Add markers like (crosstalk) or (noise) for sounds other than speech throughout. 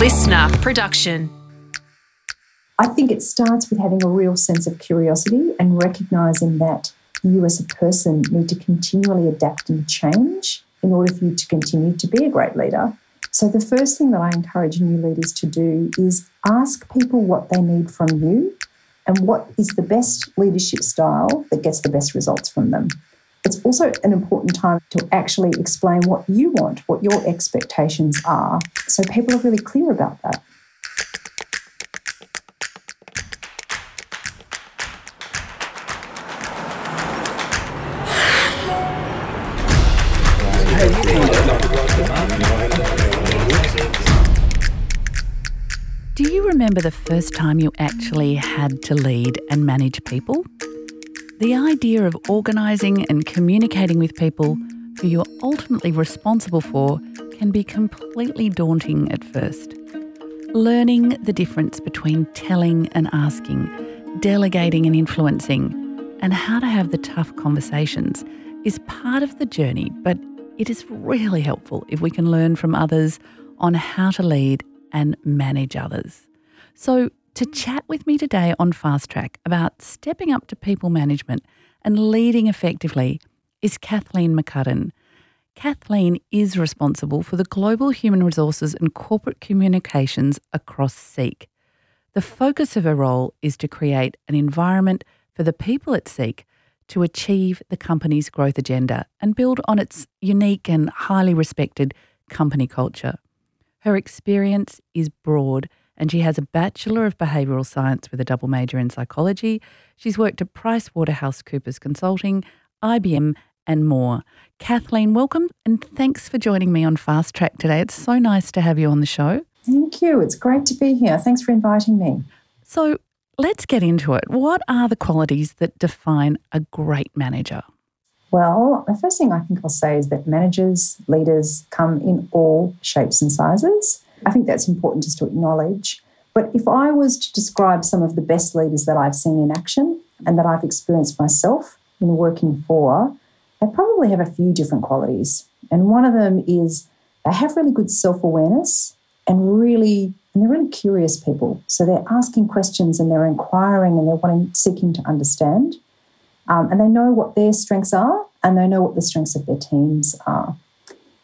listener production. I think it starts with having a real sense of curiosity and recognizing that you as a person need to continually adapt and change in order for you to continue to be a great leader. So, the first thing that I encourage new leaders to do is ask people what they need from you and what is the best leadership style that gets the best results from them. It's also an important time to actually explain what you want, what your expectations are, so people are really clear about that. Do you remember the first time you actually had to lead and manage people? The idea of organising and communicating with people who you're ultimately responsible for can be completely daunting at first. Learning the difference between telling and asking, delegating and influencing, and how to have the tough conversations is part of the journey, but it is really helpful if we can learn from others on how to lead and manage others. So, to chat with me today on Fast Track about stepping up to people management and leading effectively is Kathleen McCudden. Kathleen is responsible for the global human resources and corporate communications across Seek. The focus of her role is to create an environment for the people at Seek to achieve the company's growth agenda and build on its unique and highly respected company culture. Her experience is broad and she has a Bachelor of Behavioural Science with a double major in psychology. She's worked at PricewaterhouseCoopers Consulting, IBM, and more. Kathleen, welcome and thanks for joining me on Fast Track today. It's so nice to have you on the show. Thank you. It's great to be here. Thanks for inviting me. So, let's get into it. What are the qualities that define a great manager? Well, the first thing I think I'll say is that managers, leaders come in all shapes and sizes. I think that's important just to acknowledge. But if I was to describe some of the best leaders that I've seen in action and that I've experienced myself in working for, they probably have a few different qualities. And one of them is they have really good self awareness and really, and they're really curious people. So they're asking questions and they're inquiring and they're wanting, seeking to understand. Um, and they know what their strengths are and they know what the strengths of their teams are.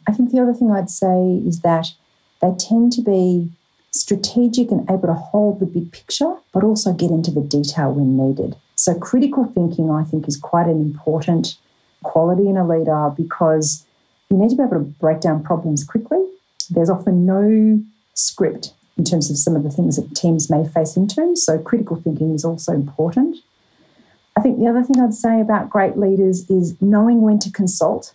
I think the other thing I'd say is that they tend to be strategic and able to hold the big picture, but also get into the detail when needed. So, critical thinking, I think, is quite an important quality in a leader because you need to be able to break down problems quickly. There's often no script in terms of some of the things that teams may face into. So, critical thinking is also important. I think the other thing I'd say about great leaders is knowing when to consult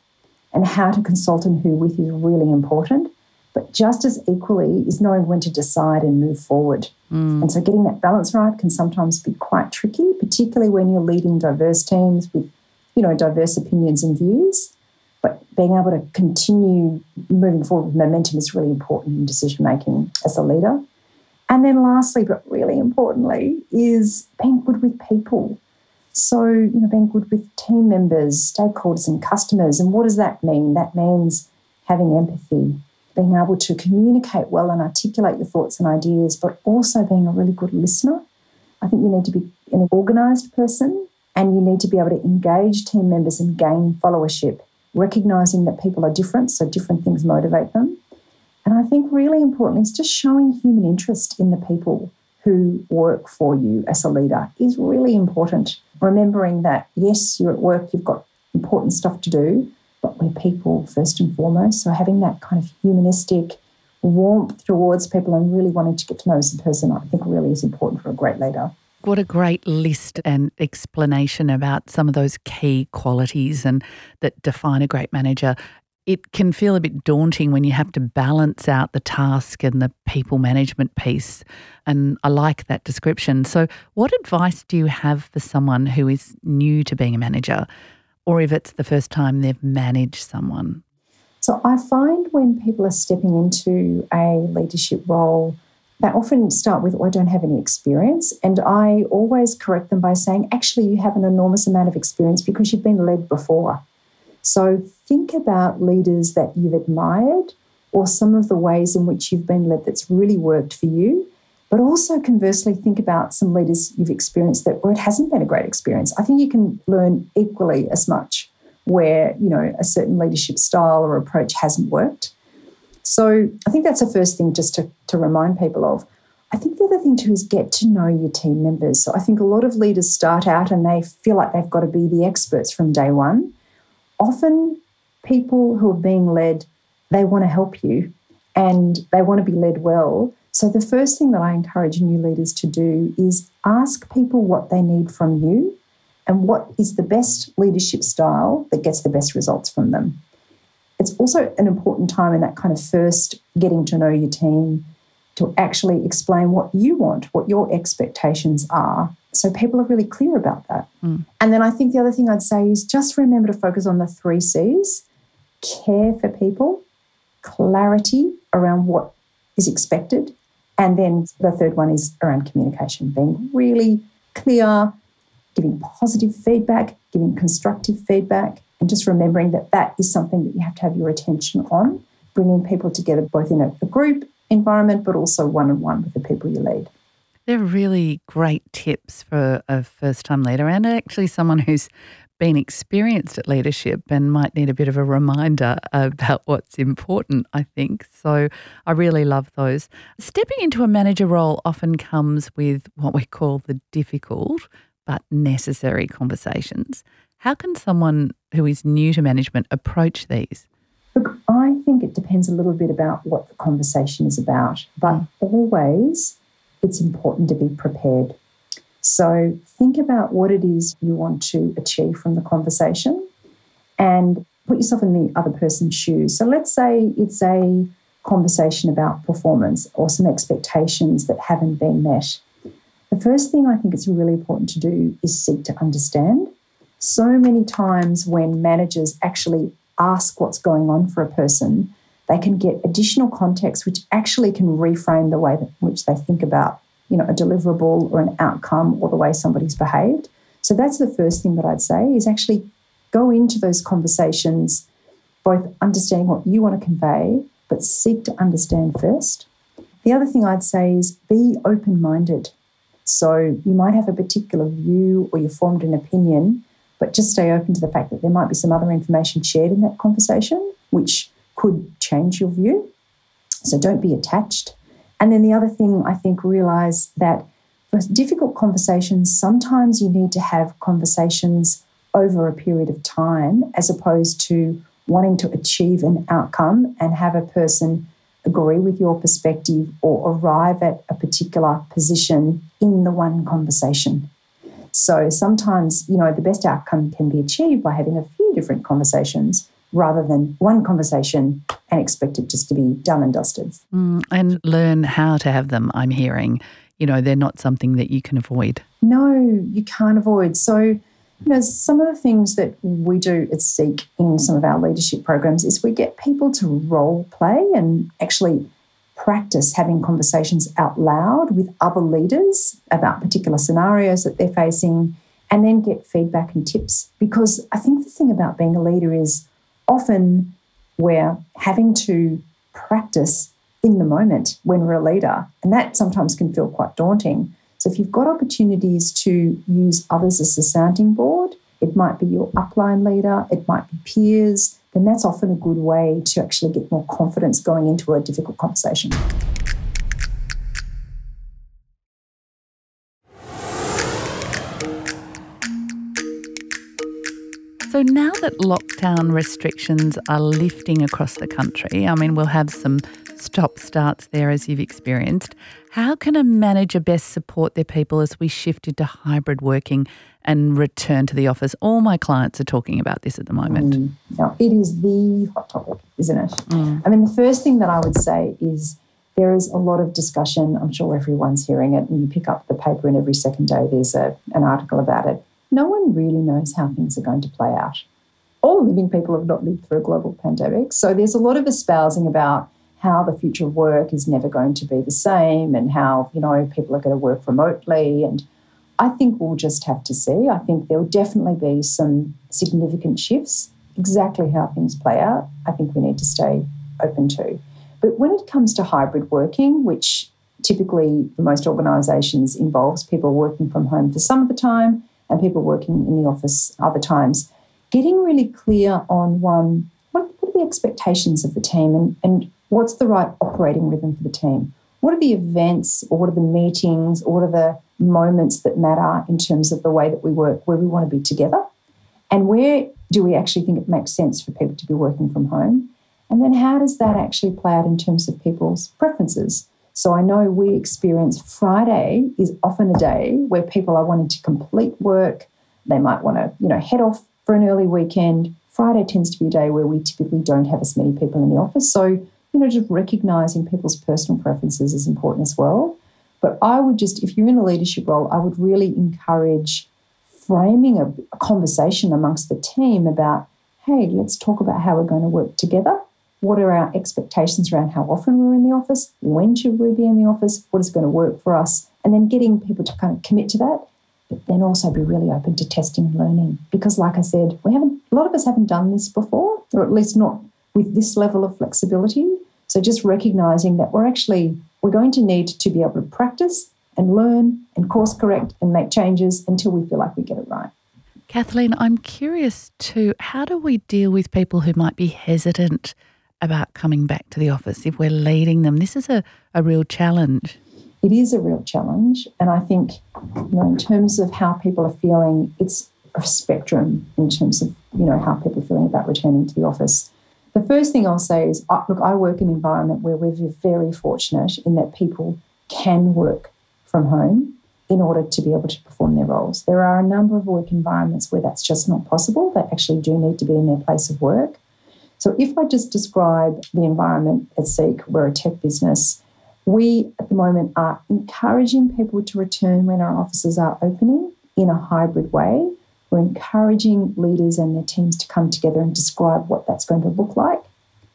and how to consult and who with is really important. But just as equally is knowing when to decide and move forward. Mm. And so getting that balance right can sometimes be quite tricky, particularly when you're leading diverse teams with, you know, diverse opinions and views. But being able to continue moving forward with momentum is really important in decision making as a leader. And then lastly, but really importantly, is being good with people. So, you know, being good with team members, stakeholders, and customers. And what does that mean? That means having empathy, being able to communicate well and articulate your thoughts and ideas, but also being a really good listener. I think you need to be an organized person and you need to be able to engage team members and gain followership, recognizing that people are different, so different things motivate them. And I think really importantly is just showing human interest in the people who work for you as a leader is really important. Remembering that, yes, you're at work, you've got important stuff to do, but we're people first and foremost. So having that kind of humanistic warmth towards people and really wanting to get to know as a person, I think really is important for a great leader. What a great list and explanation about some of those key qualities and that define a great manager. It can feel a bit daunting when you have to balance out the task and the people management piece. And I like that description. So, what advice do you have for someone who is new to being a manager? Or if it's the first time they've managed someone? So I find when people are stepping into a leadership role, they often start with, oh, I don't have any experience. And I always correct them by saying, actually, you have an enormous amount of experience because you've been led before. So think about leaders that you've admired or some of the ways in which you've been led that's really worked for you. But also conversely, think about some leaders you've experienced that where it hasn't been a great experience. I think you can learn equally as much where, you know, a certain leadership style or approach hasn't worked. So I think that's the first thing just to, to remind people of. I think the other thing too is get to know your team members. So I think a lot of leaders start out and they feel like they've got to be the experts from day one. Often people who are being led, they want to help you and they want to be led well. So the first thing that I encourage new leaders to do is ask people what they need from you and what is the best leadership style that gets the best results from them. It's also an important time in that kind of first getting to know your team to actually explain what you want, what your expectations are. So people are really clear about that. Mm. And then I think the other thing I'd say is just remember to focus on the three C's care for people, clarity around what is expected. And then the third one is around communication, being really clear, giving positive feedback, giving constructive feedback, and just remembering that that is something that you have to have your attention on, bringing people together both in a, a group environment, but also one on one with the people you lead. They're really great tips for a first time leader and actually someone who's been experienced at leadership and might need a bit of a reminder (laughs) about what's important, I think. So I really love those. Stepping into a manager role often comes with what we call the difficult but necessary conversations. How can someone who is new to management approach these? Look, I think it depends a little bit about what the conversation is about, but always it's important to be prepared. So think about what it is you want to achieve from the conversation and put yourself in the other person's shoes. So let's say it's a conversation about performance or some expectations that haven't been met. The first thing I think it's really important to do is seek to understand. So many times when managers actually ask what's going on for a person, they can get additional context which actually can reframe the way in which they think about you know, a deliverable or an outcome or the way somebody's behaved. So that's the first thing that I'd say is actually go into those conversations, both understanding what you want to convey, but seek to understand first. The other thing I'd say is be open minded. So you might have a particular view or you formed an opinion, but just stay open to the fact that there might be some other information shared in that conversation which could change your view. So don't be attached and then the other thing I think realize that for difficult conversations, sometimes you need to have conversations over a period of time as opposed to wanting to achieve an outcome and have a person agree with your perspective or arrive at a particular position in the one conversation. So sometimes, you know, the best outcome can be achieved by having a few different conversations rather than one conversation and expect it just to be done and dusted. Mm, and learn how to have them, I'm hearing. You know, they're not something that you can avoid. No, you can't avoid. So, you know, some of the things that we do at Seek in some of our leadership programs is we get people to role play and actually practice having conversations out loud with other leaders about particular scenarios that they're facing and then get feedback and tips. Because I think the thing about being a leader is often we're having to practice in the moment when we're a leader. And that sometimes can feel quite daunting. So if you've got opportunities to use others as a sounding board, it might be your upline leader, it might be peers, then that's often a good way to actually get more confidence going into a difficult conversation. So now that lockdown restrictions are lifting across the country, I mean, we'll have some stop starts there as you've experienced. How can a manager best support their people as we shift into hybrid working and return to the office? All my clients are talking about this at the moment. Mm. Now, it is the hot topic, isn't it? Mm. I mean, the first thing that I would say is there is a lot of discussion. I'm sure everyone's hearing it, and you pick up the paper, and every second day there's a, an article about it no one really knows how things are going to play out. All living people have not lived through a global pandemic. So there's a lot of espousing about how the future of work is never going to be the same and how, you know, people are going to work remotely. And I think we'll just have to see. I think there'll definitely be some significant shifts. Exactly how things play out, I think we need to stay open to. But when it comes to hybrid working, which typically for most organisations involves people working from home for some of the time and people working in the office other times, getting really clear on one, what, are the expectations of the team and, and what's the right operating rhythm for the team? What are the events or what are the meetings or what are the moments that matter in terms of the way that we work, where we want to be together? And where do we actually think it makes sense for people to be working from home? And then how does that actually play out in terms of people's preferences? So I know we experience Friday is often a day where people are wanting to complete work. They might want to, you know, head off for an early weekend. Friday tends to be a day where we typically don't have as many people in the office. So, you know, just recognizing people's personal preferences is important as well. But I would just, if you're in a leadership role, I would really encourage framing a, a conversation amongst the team about, hey, let's talk about how we're going to work together what are our expectations around how often we're in the office? When should we be in the office? What is going to work for us? And then getting people to kind of commit to that, but then also be really open to testing and learning. Because, like I said, we haven't, a lot of us haven't done this before, or at least not with this level of flexibility. So just recognizing that we're actually, we're going to need to be able to practice and learn and course correct and make changes until we feel like we get it right. Kathleen, I'm curious too, how do we deal with people who might be hesitant about coming back to the office if we're leading them? This is a, a real challenge. It is a real challenge. And I think, you know, in terms of how people are feeling, it's a spectrum in terms of, you know, how people are feeling about returning to the office. The first thing I'll say is, look, I work in an environment where we're very fortunate in that people can work from home in order to be able to perform their roles. There are a number of work environments where that's just not possible. They actually do need to be in their place of work. So if I just describe the environment at Seek, we're a tech business. We at the moment are encouraging people to return when our offices are opening in a hybrid way. We're encouraging leaders and their teams to come together and describe what that's going to look like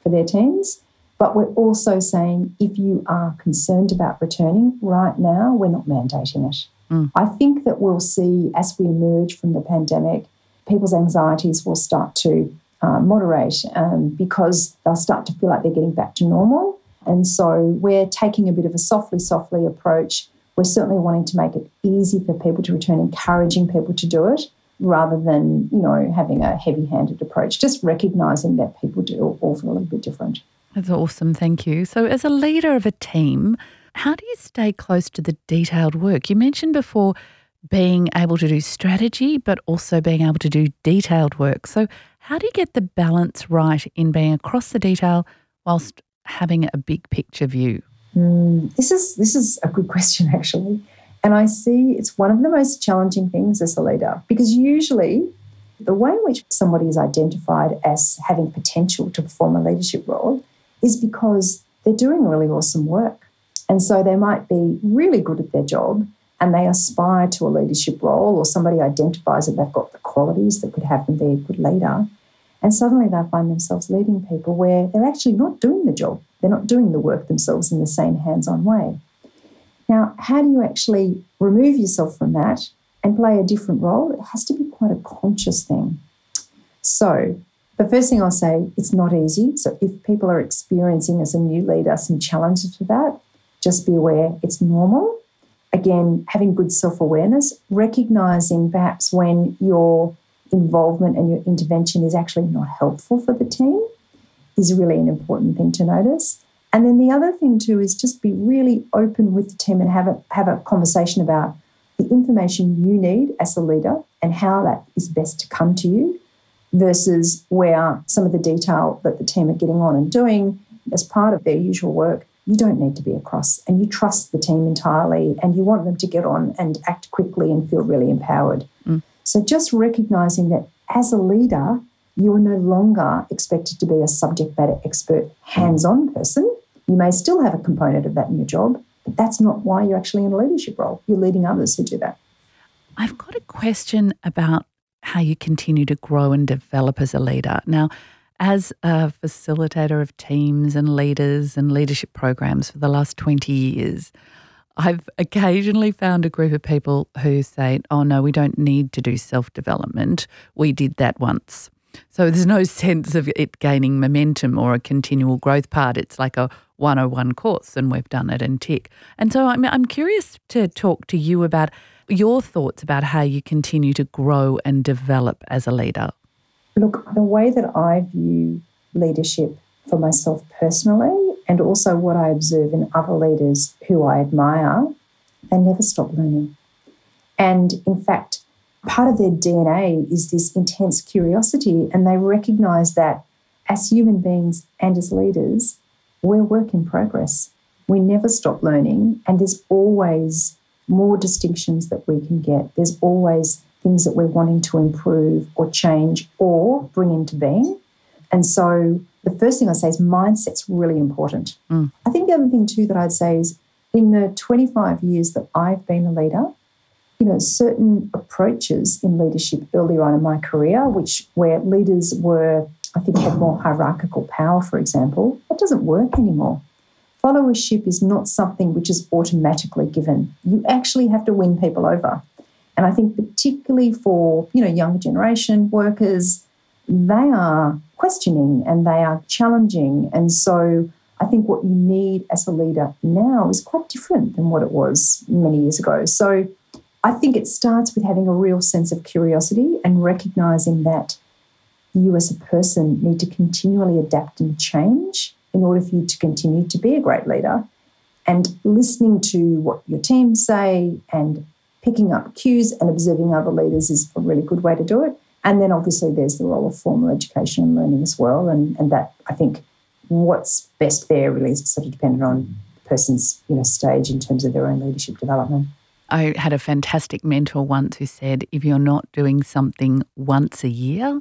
for their teams. But we're also saying if you are concerned about returning right now, we're not mandating it. Mm. I think that we'll see as we emerge from the pandemic, people's anxieties will start to uh, moderate um, because they'll start to feel like they're getting back to normal. And so we're taking a bit of a softly, softly approach. We're certainly wanting to make it easy for people to return, encouraging people to do it rather than, you know, having a heavy handed approach, just recognizing that people do all feel a little bit different. That's awesome. Thank you. So, as a leader of a team, how do you stay close to the detailed work? You mentioned before being able to do strategy, but also being able to do detailed work. So, how do you get the balance right in being across the detail whilst having a big picture view? Mm, this is this is a good question actually, and I see it's one of the most challenging things as a leader because usually the way in which somebody is identified as having potential to perform a leadership role is because they're doing really awesome work, and so they might be really good at their job and they aspire to a leadership role or somebody identifies that they've got the qualities that could have them be a good leader. And suddenly they find themselves leading people where they're actually not doing the job. They're not doing the work themselves in the same hands on way. Now, how do you actually remove yourself from that and play a different role? It has to be quite a conscious thing. So, the first thing I'll say, it's not easy. So, if people are experiencing as a new leader some challenges with that, just be aware it's normal again, having good self awareness, recognizing perhaps when your involvement and your intervention is actually not helpful for the team is really an important thing to notice. And then the other thing too is just be really open with the team and have a have a conversation about the information you need as a leader and how that is best to come to you versus where some of the detail that the team are getting on and doing as part of their usual work you don't need to be across and you trust the team entirely and you want them to get on and act quickly and feel really empowered. Mm. So just recognizing that as a leader, you are no longer expected to be a subject matter expert, hands on person. You may still have a component of that in your job, but that's not why you're actually in a leadership role. You're leading others who do that. I've got a question about how you continue to grow and develop as a leader. Now, as a facilitator of teams and leaders and leadership programs for the last 20 years, I've occasionally found a group of people who say, oh, no, we don't need to do self development. We did that once. So there's no sense of it gaining momentum or a continual growth part. It's like a 101 course and we've done it and tick. And so I'm, I'm curious to talk to you about your thoughts about how you continue to grow and develop as a leader. Look, the way that I view leadership for myself personally, and also what I observe in other leaders who I admire, they never stop learning. And in fact, part of their DNA is this intense curiosity, and they recognize that as human beings and as leaders, we're work in progress. We never stop learning, and there's always more distinctions that we can get. There's always things that we're wanting to improve or change or bring into being. And so the first thing I say is mindset's really important. Mm. I think the other thing too that I'd say is in the 25 years that I've been a leader, you know, certain approaches in leadership earlier on in my career, which where leaders were, I think, had more hierarchical power, for example, that doesn't work anymore. Followership is not something which is automatically given. You actually have to win people over. And I think particularly for, you know, younger generation workers, they are questioning and they are challenging. And so I think what you need as a leader now is quite different than what it was many years ago. So I think it starts with having a real sense of curiosity and recognizing that you as a person need to continually adapt and change in order for you to continue to be a great leader. And listening to what your team say and picking up cues and observing other leaders is a really good way to do it. And then obviously there's the role of formal education and learning as well. And, and that I think what's best there really is sort of dependent on the person's you know stage in terms of their own leadership development. I had a fantastic mentor once who said, if you're not doing something once a year,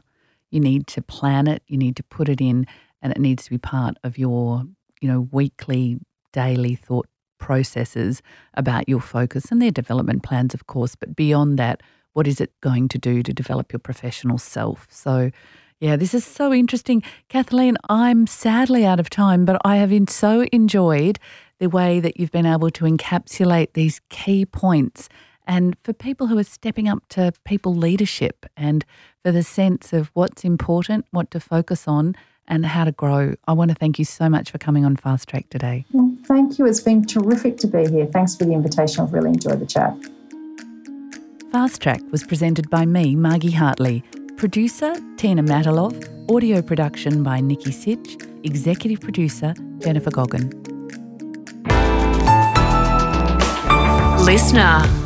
you need to plan it, you need to put it in, and it needs to be part of your, you know, weekly, daily thought processes about your focus and their development plans, of course. But beyond that, what is it going to do to develop your professional self? So, yeah, this is so interesting. Kathleen, I'm sadly out of time, but I have so enjoyed the way that you've been able to encapsulate these key points. And for people who are stepping up to people leadership and for the sense of what's important, what to focus on, and how to grow, I want to thank you so much for coming on Fast Track today. Well, thank you. It's been terrific to be here. Thanks for the invitation. I've really enjoyed the chat. Fast Track was presented by me, Margie Hartley. Producer, Tina Matalov. Audio production by Nikki Sitch. Executive producer, Jennifer Goggin. Listener.